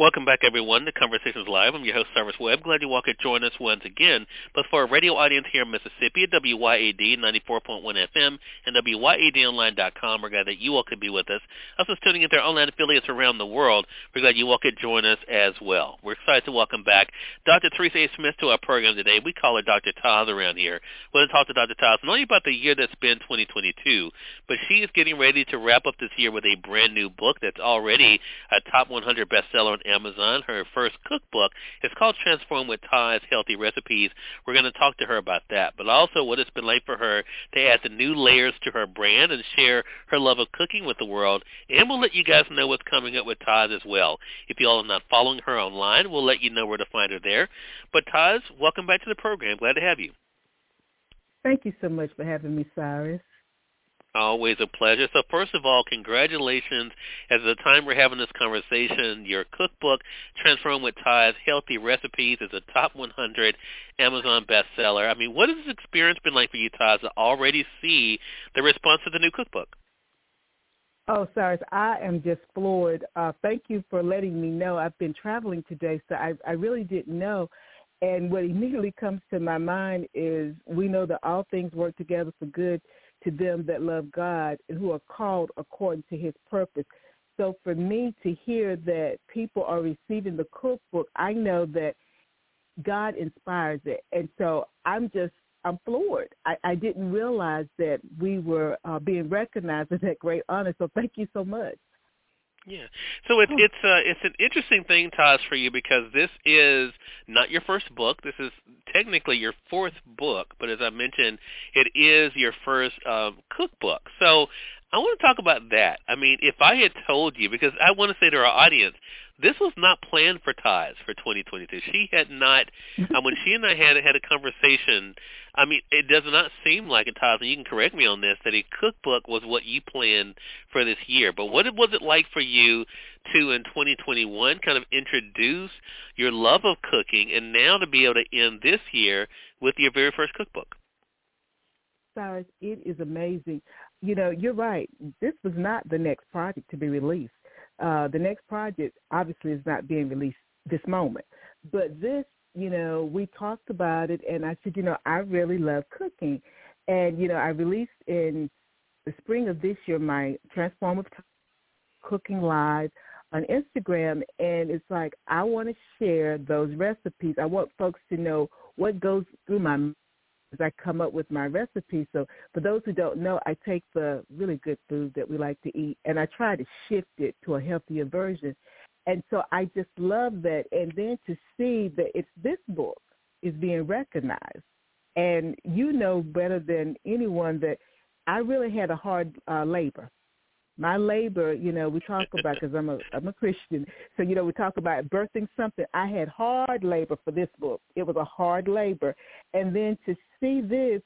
Welcome back, everyone, to Conversations Live. I'm your host, Cyrus Webb. Glad you all could join us once again. But for our radio audience here in Mississippi at WYAD 94.1 FM and WYADonline.com, we're glad that you all could be with us. Also tuning into our online affiliates around the world, we're glad you all could join us as well. We're excited to welcome back Dr. Teresa A. Smith to our program today. We call her Dr. Taz around here. We're going to talk to Dr. Taz not only about the year that's been 2022, but she is getting ready to wrap up this year with a brand new book that's already a top 100 bestseller on Amazon. Her first cookbook is called Transform with Taz Healthy Recipes. We're going to talk to her about that, but also what it's been like for her to add the new layers to her brand and share her love of cooking with the world. And we'll let you guys know what's coming up with Taz as well. If you all are not following her online, we'll let you know where to find her there. But Taz, welcome back to the program. Glad to have you. Thank you so much for having me, Cyrus. Always a pleasure. So first of all, congratulations. As the time we're having this conversation, your cookbook, Transform with Taz, Healthy Recipes, is a top 100 Amazon bestseller. I mean, what has this experience been like for you, Taz, to already see the response to the new cookbook? Oh, Cyrus, I am just floored. Uh, thank you for letting me know. I've been traveling today, so I, I really didn't know. And what immediately comes to my mind is we know that all things work together for good – to them that love God and who are called according to his purpose. So for me to hear that people are receiving the cookbook, I know that God inspires it. And so I'm just, I'm floored. I, I didn't realize that we were uh, being recognized as that great honor. So thank you so much. Yeah. So it's it's uh, it's an interesting thing, Taz, for you because this is not your first book. This is technically your fourth book, but as I mentioned, it is your first um, cookbook. So I want to talk about that. I mean, if I had told you, because I want to say to our audience, this was not planned for Taz for 2022. She had not. uh, when she and I had had a conversation, I mean, it does not seem like a Taz, and you can correct me on this, that a cookbook was what you planned for this year. But what was it like for you to, in 2021, kind of introduce your love of cooking, and now to be able to end this year with your very first cookbook? Cyrus, it is amazing. You know, you're right. This was not the next project to be released. Uh, the next project obviously is not being released this moment, but this, you know, we talked about it, and I said, you know, I really love cooking, and you know, I released in the spring of this year my Transformative Cooking Live on Instagram, and it's like I want to share those recipes. I want folks to know what goes through my as I come up with my recipe. So for those who don't know, I take the really good food that we like to eat and I try to shift it to a healthier version. And so I just love that. And then to see that it's this book is being recognized. And you know better than anyone that I really had a hard uh, labor my labor, you know, we talk about because I'm a I'm a Christian, so you know we talk about birthing something. I had hard labor for this book. It was a hard labor, and then to see this,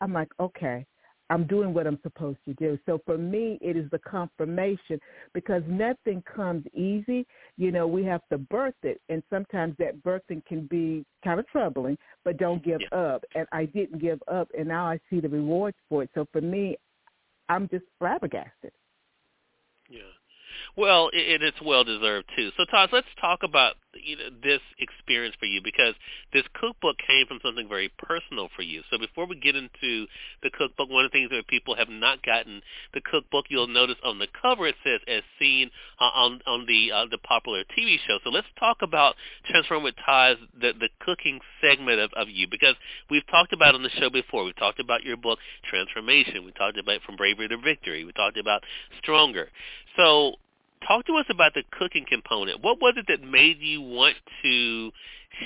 I'm like, okay, I'm doing what I'm supposed to do. So for me, it is the confirmation because nothing comes easy. You know, we have to birth it, and sometimes that birthing can be kind of troubling. But don't give yeah. up, and I didn't give up, and now I see the rewards for it. So for me, I'm just flabbergasted. Yeah. Well, it, it's well deserved too. So, Taz, let's talk about you know this experience for you because this cookbook came from something very personal for you. So, before we get into the cookbook, one of the things that people have not gotten the cookbook, you'll notice on the cover it says "as seen uh, on on the uh, the popular TV show." So, let's talk about Transform with Taz, the the cooking segment of, of you because we've talked about on the show before. We've talked about your book Transformation. We talked about From Bravery to Victory. We talked about Stronger. So talk to us about the cooking component. What was it that made you want to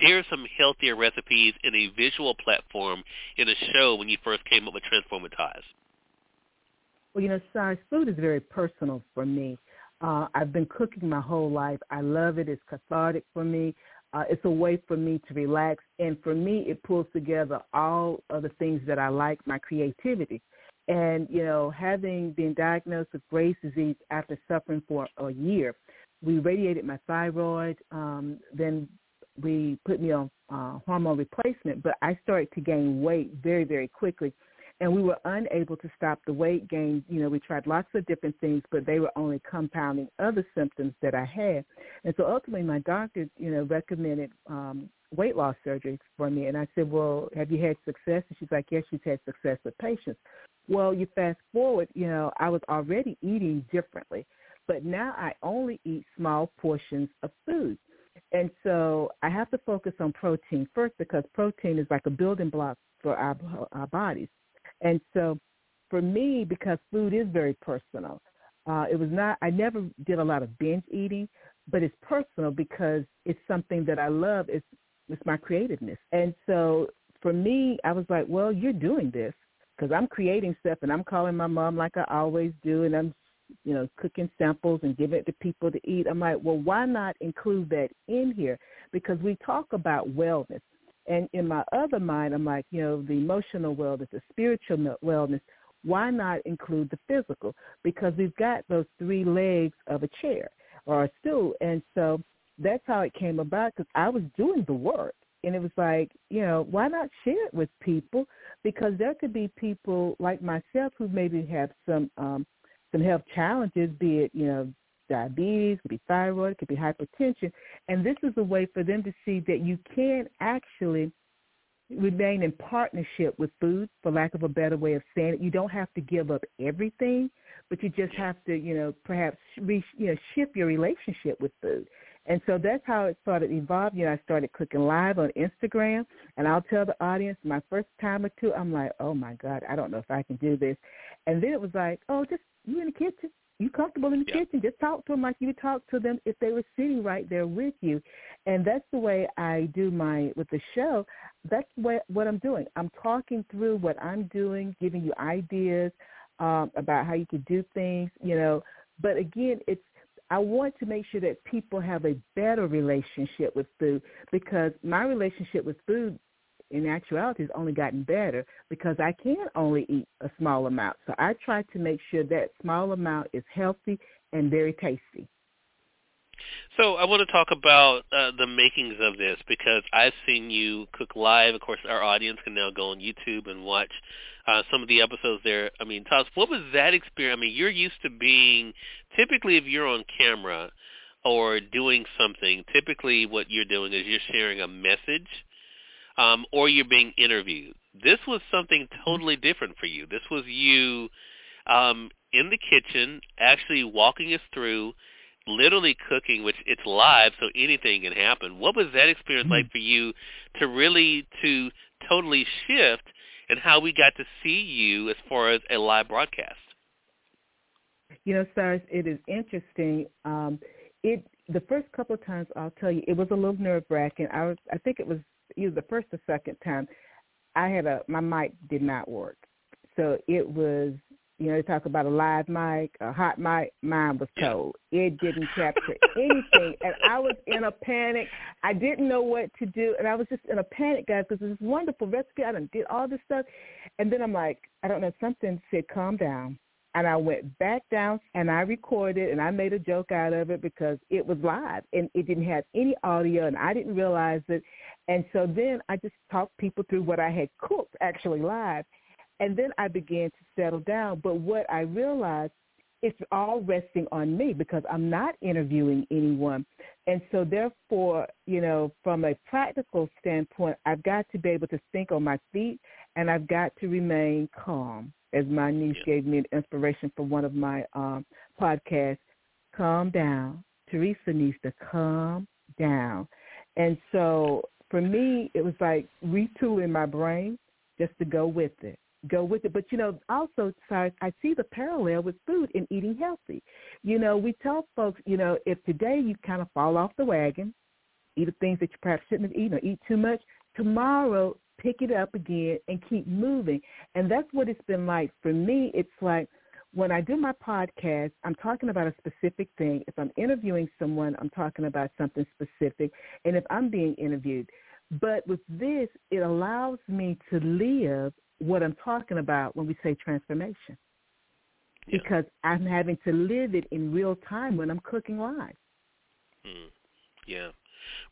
share some healthier recipes in a visual platform in a show when you first came up with Transform with Taz? Well, you know, Cyrus, food is very personal for me. Uh, I've been cooking my whole life. I love it. It's cathartic for me. Uh, it's a way for me to relax. And for me, it pulls together all of the things that I like, my creativity. And, you know, having been diagnosed with Graves' disease after suffering for a year, we radiated my thyroid. Um, then we put me on uh, hormone replacement, but I started to gain weight very, very quickly. And we were unable to stop the weight gain. You know, we tried lots of different things, but they were only compounding other symptoms that I had. And so ultimately my doctor, you know, recommended um, weight loss surgery for me. And I said, well, have you had success? And she's like, yes, she's had success with patients. Well, you fast forward, you know, I was already eating differently, but now I only eat small portions of food. And so I have to focus on protein first because protein is like a building block for our, our bodies. And so for me, because food is very personal, uh, it was not, I never did a lot of binge eating, but it's personal because it's something that I love. It's, it's my creativeness. And so for me, I was like, well, you're doing this because I'm creating stuff and I'm calling my mom like I always do and I'm you know, cooking samples and giving it to people to eat. I'm like, well, why not include that in here? Because we talk about wellness. And in my other mind, I'm like, you know, the emotional wellness, the spiritual wellness, why not include the physical? Because we've got those three legs of a chair or a stool. And so that's how it came about because I was doing the work. And it was like, you know, why not share it with people? Because there could be people like myself who maybe have some um, some health challenges, be it, you know, diabetes, could be thyroid, could be hypertension. And this is a way for them to see that you can actually remain in partnership with food, for lack of a better way of saying it. You don't have to give up everything, but you just have to, you know, perhaps re, you know, shift your relationship with food. And so that's how it started evolving. You know, I started cooking live on Instagram, and I'll tell the audience my first time or two, I'm like, oh my God, I don't know if I can do this. And then it was like, oh, just you in the kitchen. You comfortable in the yeah. kitchen. Just talk to them like you would talk to them if they were sitting right there with you. And that's the way I do my with the show. That's what what I'm doing. I'm talking through what I'm doing, giving you ideas um, about how you could do things. You know, but again, it's I want to make sure that people have a better relationship with food because my relationship with food in actuality has only gotten better because I can only eat a small amount. So I try to make sure that small amount is healthy and very tasty. So I want to talk about uh, the makings of this because I've seen you cook live. Of course, our audience can now go on YouTube and watch uh, some of the episodes there. I mean, Taz, what was that experience? I mean, you're used to being typically if you're on camera or doing something, typically what you're doing is you're sharing a message um, or you're being interviewed. This was something totally different for you. This was you um, in the kitchen, actually walking us through, literally cooking, which it's live, so anything can happen. What was that experience mm-hmm. like for you to really to totally shift and how we got to see you as far as a live broadcast? You know, Cyrus, it is interesting. Um, it the first couple of times I'll tell you, it was a little nerve wracking. I was, I think it was either the first or second time, I had a my mic did not work, so it was you know they talk about a live mic, a hot mic. Mine was cold. It didn't capture anything, and I was in a panic. I didn't know what to do, and I was just in a panic, guys, because it was this wonderful recipe. I done did all this stuff, and then I'm like, I don't know. Something said, "Calm down." and I went back down and I recorded and I made a joke out of it because it was live and it didn't have any audio and I didn't realize it. And so then I just talked people through what I had cooked actually live. And then I began to settle down. But what I realized it's all resting on me because I'm not interviewing anyone. And so therefore, you know, from a practical standpoint, I've got to be able to think on my feet and I've got to remain calm as my niece gave me an inspiration for one of my um, podcasts, calm down. Teresa needs to calm down. And so for me, it was like retooling my brain just to go with it. Go with it. But, you know, also, sorry, I see the parallel with food and eating healthy. You know, we tell folks, you know, if today you kind of fall off the wagon, eat the things that you perhaps shouldn't have eaten or eat too much, tomorrow pick it up again and keep moving. And that's what it's been like for me. It's like when I do my podcast, I'm talking about a specific thing. If I'm interviewing someone, I'm talking about something specific. And if I'm being interviewed, but with this, it allows me to live what I'm talking about when we say transformation. Yeah. Because I'm having to live it in real time when I'm cooking live. Mm. Yeah.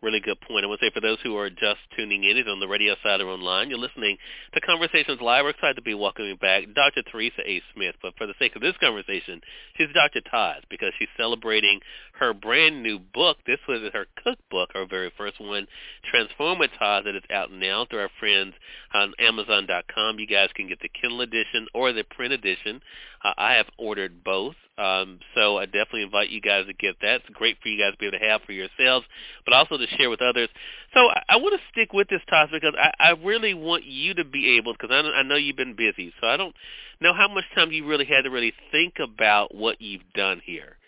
Really good point. I want to say for those who are just tuning in, either on the radio side or online, you're listening to Conversations Live. We're excited to be welcoming back Dr. Teresa A. Smith. But for the sake of this conversation, she's Dr. Taz because she's celebrating her brand new book. This was her cookbook, her very first one, Transform with Taz, that is out now through our friends on Amazon.com. You guys can get the Kindle edition or the print edition. Uh, I have ordered both. Um, so I definitely invite you guys to get that. It's great for you guys to be able to have for yourselves, but also to share with others. So I, I want to stick with this topic because I, I really want you to be able, because I, I know you've been busy, so I don't know how much time you really had to really think about what you've done here.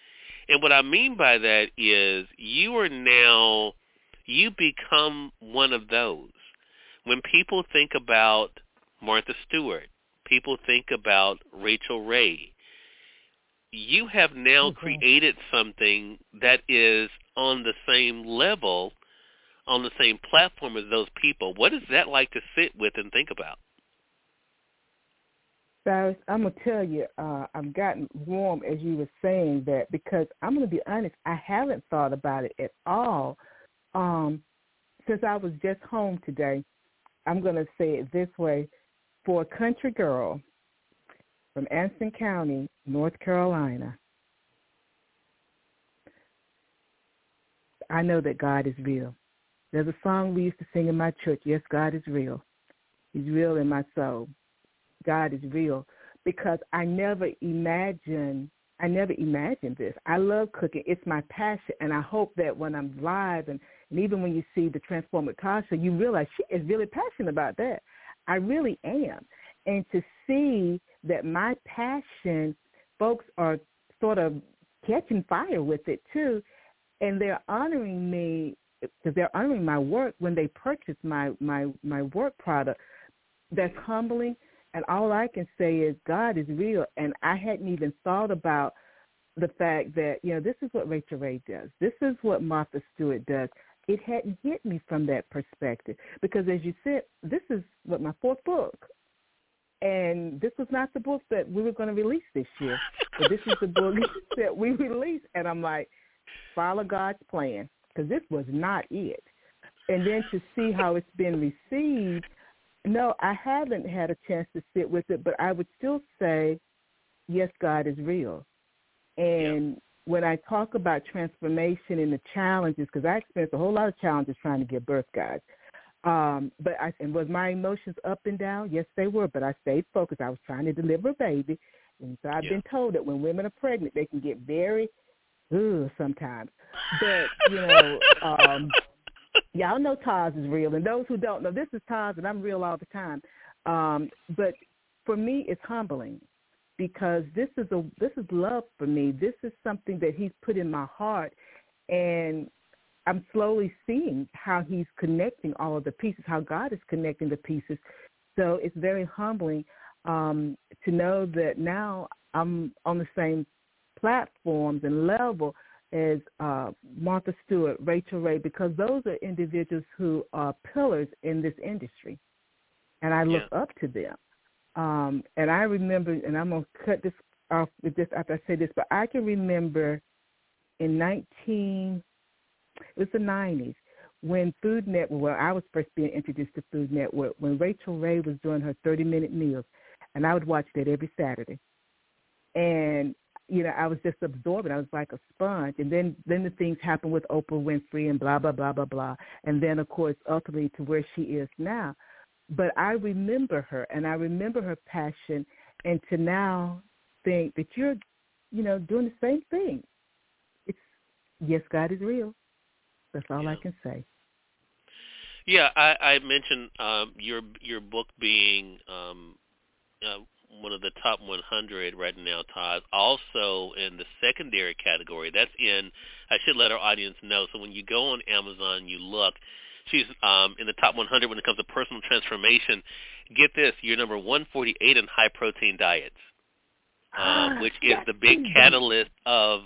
And what I mean by that is you are now, you become one of those. When people think about Martha Stewart, people think about Rachael Ray, you have now mm-hmm. created something that is on the same level, on the same platform as those people. What is that like to sit with and think about? Cyrus, I'm gonna tell you, uh, I've gotten warm as you were saying that because I'm gonna be honest, I haven't thought about it at all. Um, since I was just home today, I'm gonna say it this way: for a country girl from Anson County, North Carolina. I know that God is real. There's a song we used to sing in my church, Yes, God is real. He's real in my soul. God is real because I never imagined I never imagined this. I love cooking. It's my passion and I hope that when I'm live and, and even when you see the Transformative Tasha, you realize she is really passionate about that. I really am. And to see that my passion, folks are sort of catching fire with it too, and they're honoring me because they're honoring my work when they purchase my my my work product. That's humbling, and all I can say is God is real, and I hadn't even thought about the fact that you know this is what Rachael Ray does. This is what Martha Stewart does. It hadn't hit me from that perspective because, as you said, this is what my fourth book and this was not the book that we were going to release this year. But this is the book that we released, and I'm like, follow God's plan, because this was not it. And then to see how it's been received, no, I haven't had a chance to sit with it, but I would still say, yes, God is real. And yeah. when I talk about transformation and the challenges, because I experienced a whole lot of challenges trying to give birth, guys. Um, but I and was my emotions up and down? Yes, they were. But I stayed focused. I was trying to deliver a baby, and so I've yeah. been told that when women are pregnant, they can get very, ugh, sometimes. But you know, um, y'all know Taz is real, and those who don't know, this is Taz, and I'm real all the time. Um, but for me, it's humbling because this is a this is love for me. This is something that He's put in my heart, and I'm slowly seeing how he's connecting all of the pieces, how God is connecting the pieces. So it's very humbling um, to know that now I'm on the same platforms and level as uh, Martha Stewart, Rachael Ray, because those are individuals who are pillars in this industry, and I look yeah. up to them. Um, and I remember, and I'm gonna cut this off with this after I say this, but I can remember in 19 it was the 90s when Food Network, well, I was first being introduced to Food Network when Rachael Ray was doing her 30-minute meals, and I would watch that every Saturday. And you know, I was just absorbing. I was like a sponge. And then then the things happened with Oprah Winfrey and blah blah blah blah blah. And then of course ultimately to where she is now. But I remember her and I remember her passion and to now think that you're, you know, doing the same thing. It's yes, God is real. That's all yeah. I can say. Yeah, I, I mentioned um, your your book being um, uh, one of the top 100 right now, Taz. Also in the secondary category, that's in. I should let our audience know. So when you go on Amazon, you look. She's um, in the top 100 when it comes to personal transformation. Get this, you're number 148 in high protein diets, um, which is the big catalyst of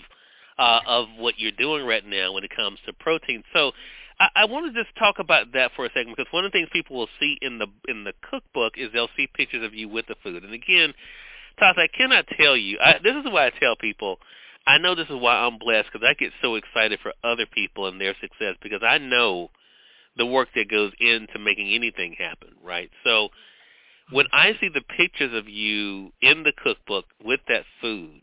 uh, of what you're doing right now when it comes to protein. So I, I want to just talk about that for a second because one of the things people will see in the in the cookbook is they'll see pictures of you with the food. And again, Taz, I cannot tell you. I, this is why I tell people. I know this is why I'm blessed because I get so excited for other people and their success because I know the work that goes into making anything happen, right? So when I see the pictures of you in the cookbook with that food,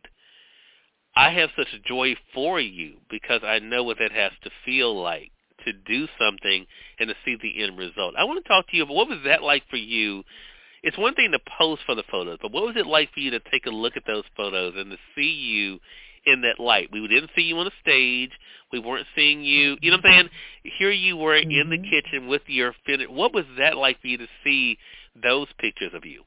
I have such joy for you because I know what that has to feel like to do something and to see the end result. I want to talk to you about what was that like for you it's one thing to pose for the photos, but what was it like for you to take a look at those photos and to see you in that light? We didn't see you on a stage. We weren't seeing you. You know what I'm saying? Here you were mm-hmm. in the mm-hmm. kitchen with your finish. What was that like for you to see those pictures of you?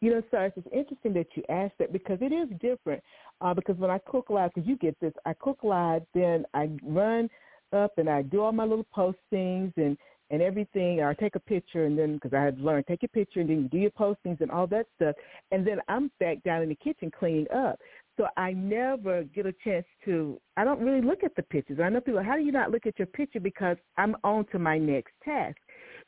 You know, Cyrus, it's interesting that you asked that because it is different. Uh, because when I cook live, because you get this, I cook live, then I run up and I do all my little postings and and everything, or take a picture and then, because I had learned, take a picture and then you do your postings and all that stuff. And then I'm back down in the kitchen cleaning up. So I never get a chance to, I don't really look at the pictures. I know people, how do you not look at your picture? Because I'm on to my next task.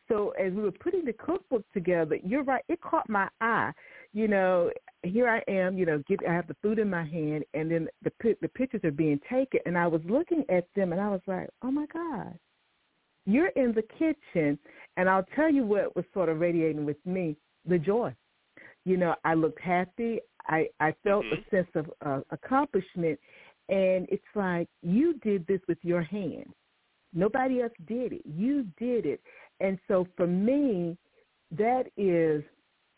So as we were putting the cookbook together, you're right, it caught my eye. You know, here I am, you know, get I have the food in my hand and then the the pictures are being taken and I was looking at them and I was like, "Oh my god you're in the kitchen, and I'll tell you what was sort of radiating with me, the joy. You know, I looked happy. I, I felt mm-hmm. a sense of uh, accomplishment, and it's like you did this with your hands. Nobody else did it. You did it. And so for me, that is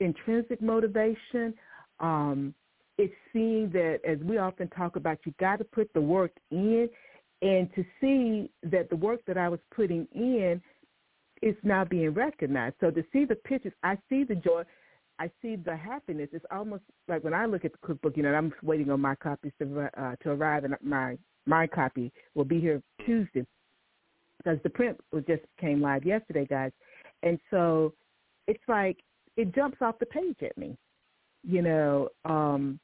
intrinsic motivation. Um, it's seeing that, as we often talk about, you got to put the work in and to see that the work that I was putting in is now being recognized. So to see the pictures, I see the joy, I see the happiness. It's almost like when I look at the cookbook, you know, I'm waiting on my copies to uh, to arrive, and my my copy will be here Tuesday because the print just came live yesterday, guys. And so it's like it jumps off the page at me, you know. Um,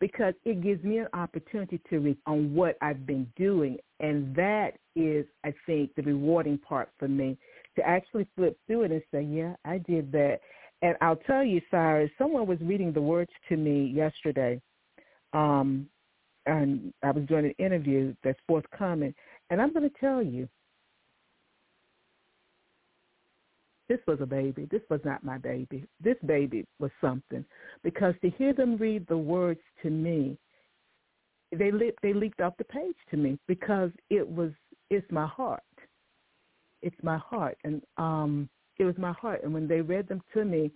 because it gives me an opportunity to read on what I've been doing. And that is, I think, the rewarding part for me to actually flip through it and say, yeah, I did that. And I'll tell you, Cyrus, someone was reading the words to me yesterday. Um, and I was doing an interview that's forthcoming. And I'm going to tell you, this was a baby. This was not my baby. This baby was something. Because to hear them read the words to me, they they leaked off the page to me because it was it's my heart. It's my heart, and um, it was my heart. And when they read them to me,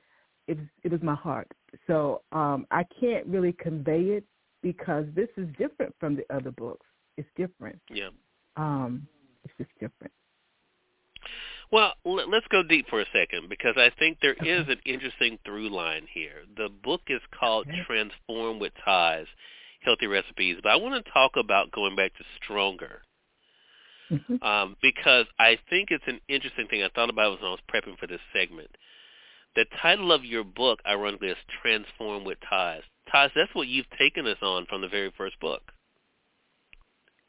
it was, it was my heart. So um, I can't really convey it because this is different from the other books. It's different. Yeah. Um, it's just different. Well, let's go deep for a second because I think there is an interesting through line here. The book is called Transform with Taz, Healthy Recipes, but I want to talk about going back to Stronger. Mm-hmm. Um, because I think it's an interesting thing. I thought about it when I was prepping for this segment. The title of your book, ironically, is Transform with Taz. Taz, that's what you've taken us on from the very first book,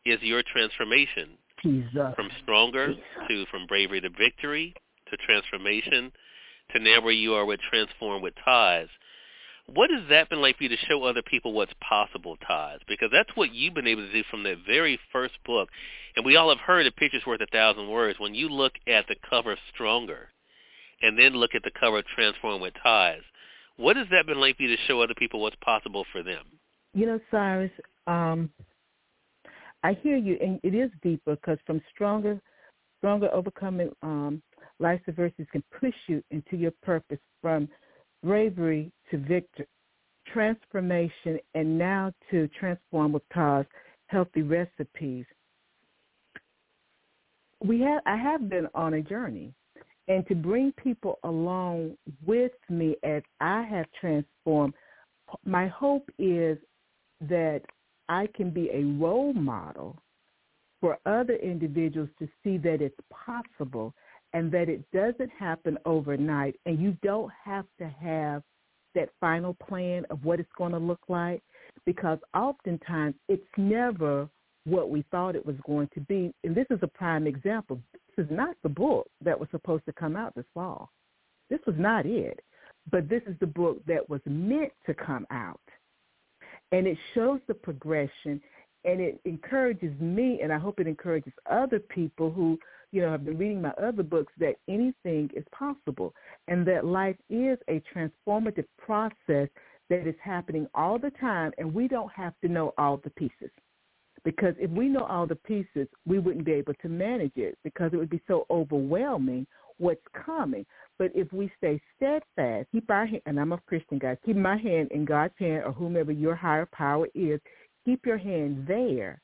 is your transformation Jesus. From stronger to from bravery to victory to transformation to now where you are with transform with Taz. What has that been like for you to show other people what's possible, Taz? Because that's what you've been able to do from that very first book. And we all have heard a picture's worth a thousand words. When you look at the cover of Stronger and then look at the cover of Transform with Taz, what has that been like for you to show other people what's possible for them? You know, Cyrus, um, I hear you, and it is deeper because from stronger, stronger overcoming um, life's adversities can push you into your purpose from bravery to victory, transformation, and now to transform with Taz healthy recipes. We have I have been on a journey, and to bring people along with me as I have transformed. My hope is can be a role model for other individuals to see that it's possible and that it doesn't happen overnight and you don't have to have that final plan of what it's going to look like because oftentimes it's never what we thought it was going to be. And this is a prime example. This is not the book that was supposed to come out this fall. This was not it. But this is the book that was meant to come out. And it shows the progression and it encourages me and I hope it encourages other people who, you know, have been reading my other books that anything is possible and that life is a transformative process that is happening all the time and we don't have to know all the pieces. Because if we know all the pieces, we wouldn't be able to manage it because it would be so overwhelming what's coming. But if we stay steadfast, keep our hand, and I'm a Christian, guys, keep my hand in God's hand or whomever your higher power is, keep your hand there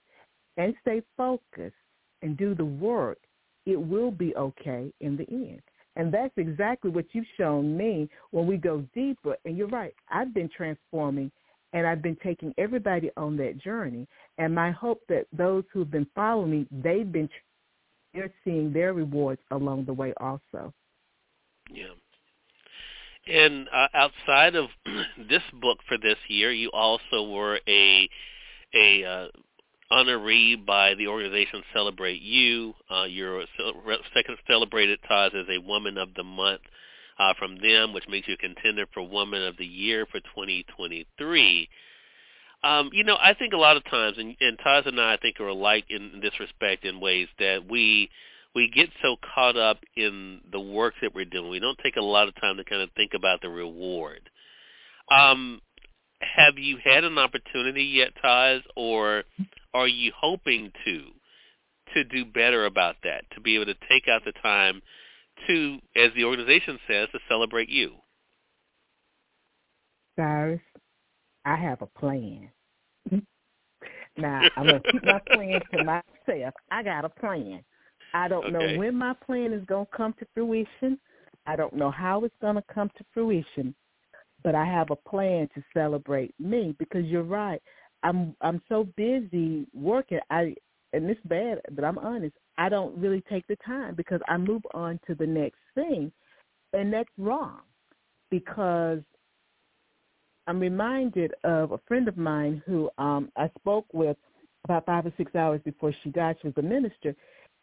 and stay focused and do the work, it will be okay in the end. And that's exactly what you've shown me when we go deeper. And you're right. I've been transforming and I've been taking everybody on that journey. And my hope that those who've been following me, they've been they're seeing their rewards along the way also. Yeah. And uh, outside of this book for this year, you also were a a uh, honoree by the organization Celebrate You. Uh, you're second celebrated Taz as a Woman of the Month uh, from them, which makes you a contender for Woman of the Year for 2023. Um, you know, I think a lot of times, and, and Taz and I, I think, are alike in, this respect in ways that we we get so caught up in the work that we're doing, we don't take a lot of time to kind of think about the reward. Um, have you had an opportunity yet, Taz, or are you hoping to to do better about that, to be able to take out the time to, as the organization says, to celebrate you? Cyrus, I have a plan. now, I'm going to keep my plan to myself. I got a plan. I don't okay. know when my plan is going to come to fruition. I don't know how it's going to come to fruition, but I have a plan to celebrate me because you're right. I'm I'm so busy working. I and it's bad, but I'm honest. I don't really take the time because I move on to the next thing, and that's wrong because I'm reminded of a friend of mine who um I spoke with about five or six hours before she died. She was a minister,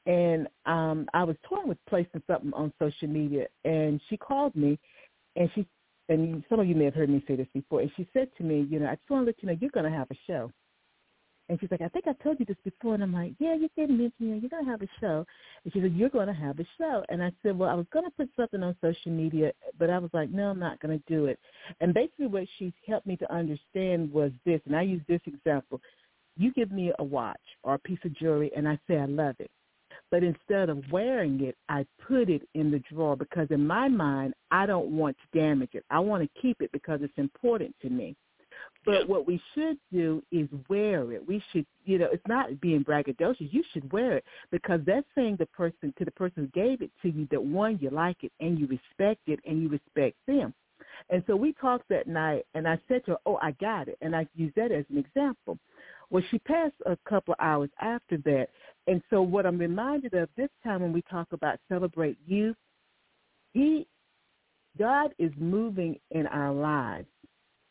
and um I was toying with placing something on social media, and she called me, and she and some of you may have heard me say this before, and she said to me, you know, I just want to let you know you're going to have a show. And she's like, I think I told you this before. And I'm like, yeah, you did mention you you're going to have a show. And she said, you're going to have a show. And I said, well, I was going to put something on social media, but I was like, no, I'm not going to do it. And basically what she helped me to understand was this, and I use this example. You give me a watch or a piece of jewelry, and I say I love it. But instead of wearing it, I put it in the drawer because in my mind, I don't want to damage it. I want to keep it because it's important to me. But yeah. what we should do is wear it. We should, you know, it's not being braggadocious. You should wear it because that's saying the person to the person who gave it to you that one, you like it and you respect it and you respect them. And so we talked that night, and I said to her, "Oh, I got it," and I used that as an example. Well, she passed a couple of hours after that, and so what I'm reminded of this time when we talk about celebrate youth, he, God is moving in our lives.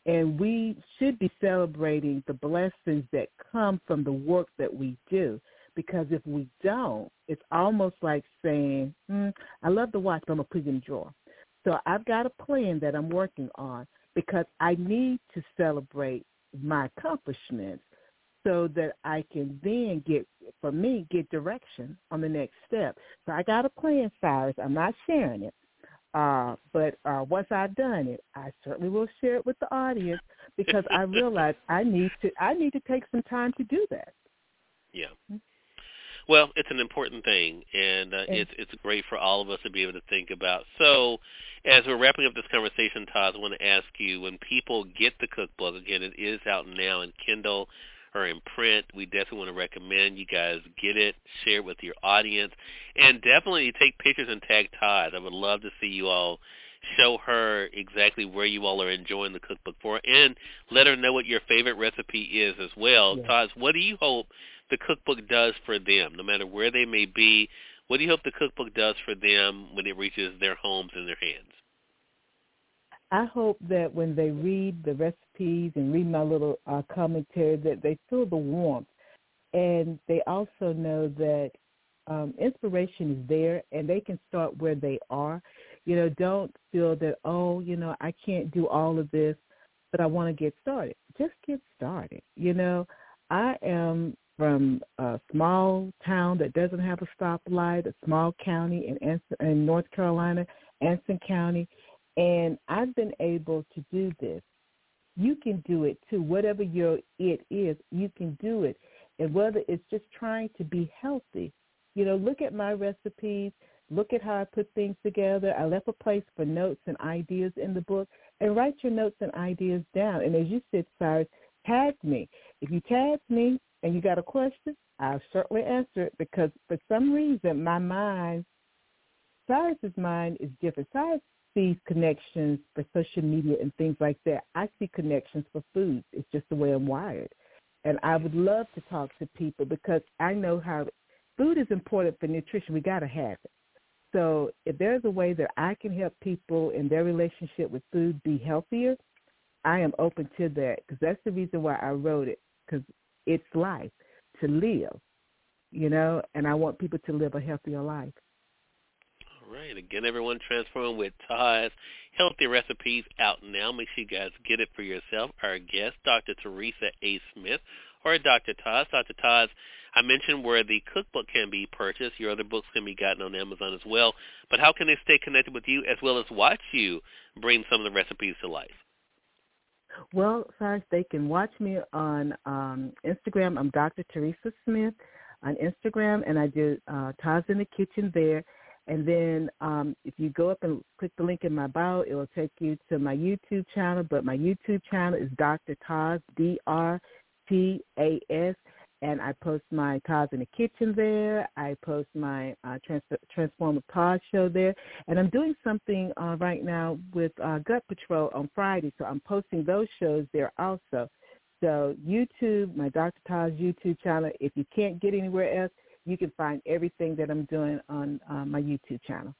And we should be celebrating the blessings that come from the work that we do. Because if we don't, it's almost like saying, hmm, I love the watch, but I'm in the drawer. So I've got a plan that I'm working on because I need to celebrate my accomplishments so that I can then get, for me, get direction on the next step. So I got a plan, Cyrus. I'm not sharing it. Uh, but uh, once I've done it, I certainly will share it with the audience because I realize I need to I need to take some time to do that. Yeah. Well, it's an important thing, and uh, it's it's great for all of us to be able to think about. So, as we're wrapping up this conversation, Taz, I want to ask you: when people get the cookbook, again, it is out now in Kindle or in print, we definitely want to recommend you guys get it, share it with your audience, and definitely take pictures and tag Taz. I would love to see you all show her exactly where you all are enjoying the cookbook for, and let her know what your favorite recipe is as well. Yeah. Taz, what do you hope the cookbook does for them, no matter where they may be? What do you hope the cookbook does for them when it reaches their homes and their hands? I hope that when they read the recipes and read my little uh, commentary, that they feel the warmth and they also know that um, inspiration is there, and they can start where they are. You know, don't feel that oh, you know, I can't do all of this, but I want to get started. Just get started. You know, I am from a small town that doesn't have a stoplight, a small county in, in North Carolina, Anson County, and I've been able to do this. You can do it too. Whatever your it is, you can do it. And whether it's just trying to be healthy, you know, look at my recipes, look at how I put things together. I left a place for notes and ideas in the book, and write your notes and ideas down. And as you said, Cyrus, tag me. If you tag me and you got a question, I'll certainly answer it because for some reason my mind, Cyrus's mind is different. Cyrus sees connections for social media and things like that. I see connections for food. It's just the way I'm wired. And I would love to talk to people because I know how food is important for nutrition. We got to have it. So if there's a way that I can help people in their relationship with food be healthier, I am open to that because that's the reason why I wrote it because it's life to live, you know, and I want people to live a healthier life. Right. Again, everyone, Transform with Taz. Healthy recipes out now. Make sure you guys get it for yourself. Our guest, Dr. Teresa A. Smith, or Dr. Taz. Dr. Taz, I mentioned where the cookbook can be purchased. Your other books can be gotten on Amazon as well. But how can they stay connected with you as well as watch you bring some of the recipes to life? Well, first they can watch me on um, Instagram. I'm Dr. Teresa Smith on Instagram, and I do uh, Taz in the Kitchen there. And then um, if you go up and click the link in my bio, it will take you to my YouTube channel. But my YouTube channel is Dr. Taz, D-R-T-A-S and I post my Taz in the Kitchen there. I post my uh, Trans- Transformer Pod show there, and I'm doing something uh, right now with uh, Gut Patrol on Friday, so I'm posting those shows there also. So YouTube, my Dr. Taz YouTube channel. If you can't get anywhere else, you can find everything that I'm doing on uh, my YouTube channel.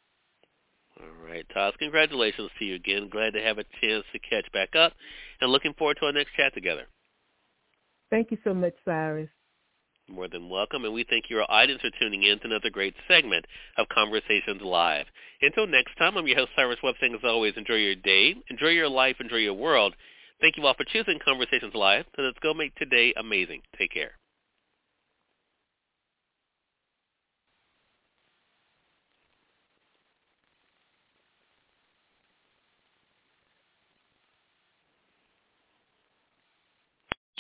All right, Taz, congratulations to you again. Glad to have a chance to catch back up, and looking forward to our next chat together. Thank you so much, Cyrus more than welcome, and we thank your audience for tuning in to another great segment of Conversations Live. Until next time, I'm your host, Cyrus Webb, saying as always, enjoy your day, enjoy your life, enjoy your world. Thank you all for choosing Conversations Live, so let's go make today amazing. Take care.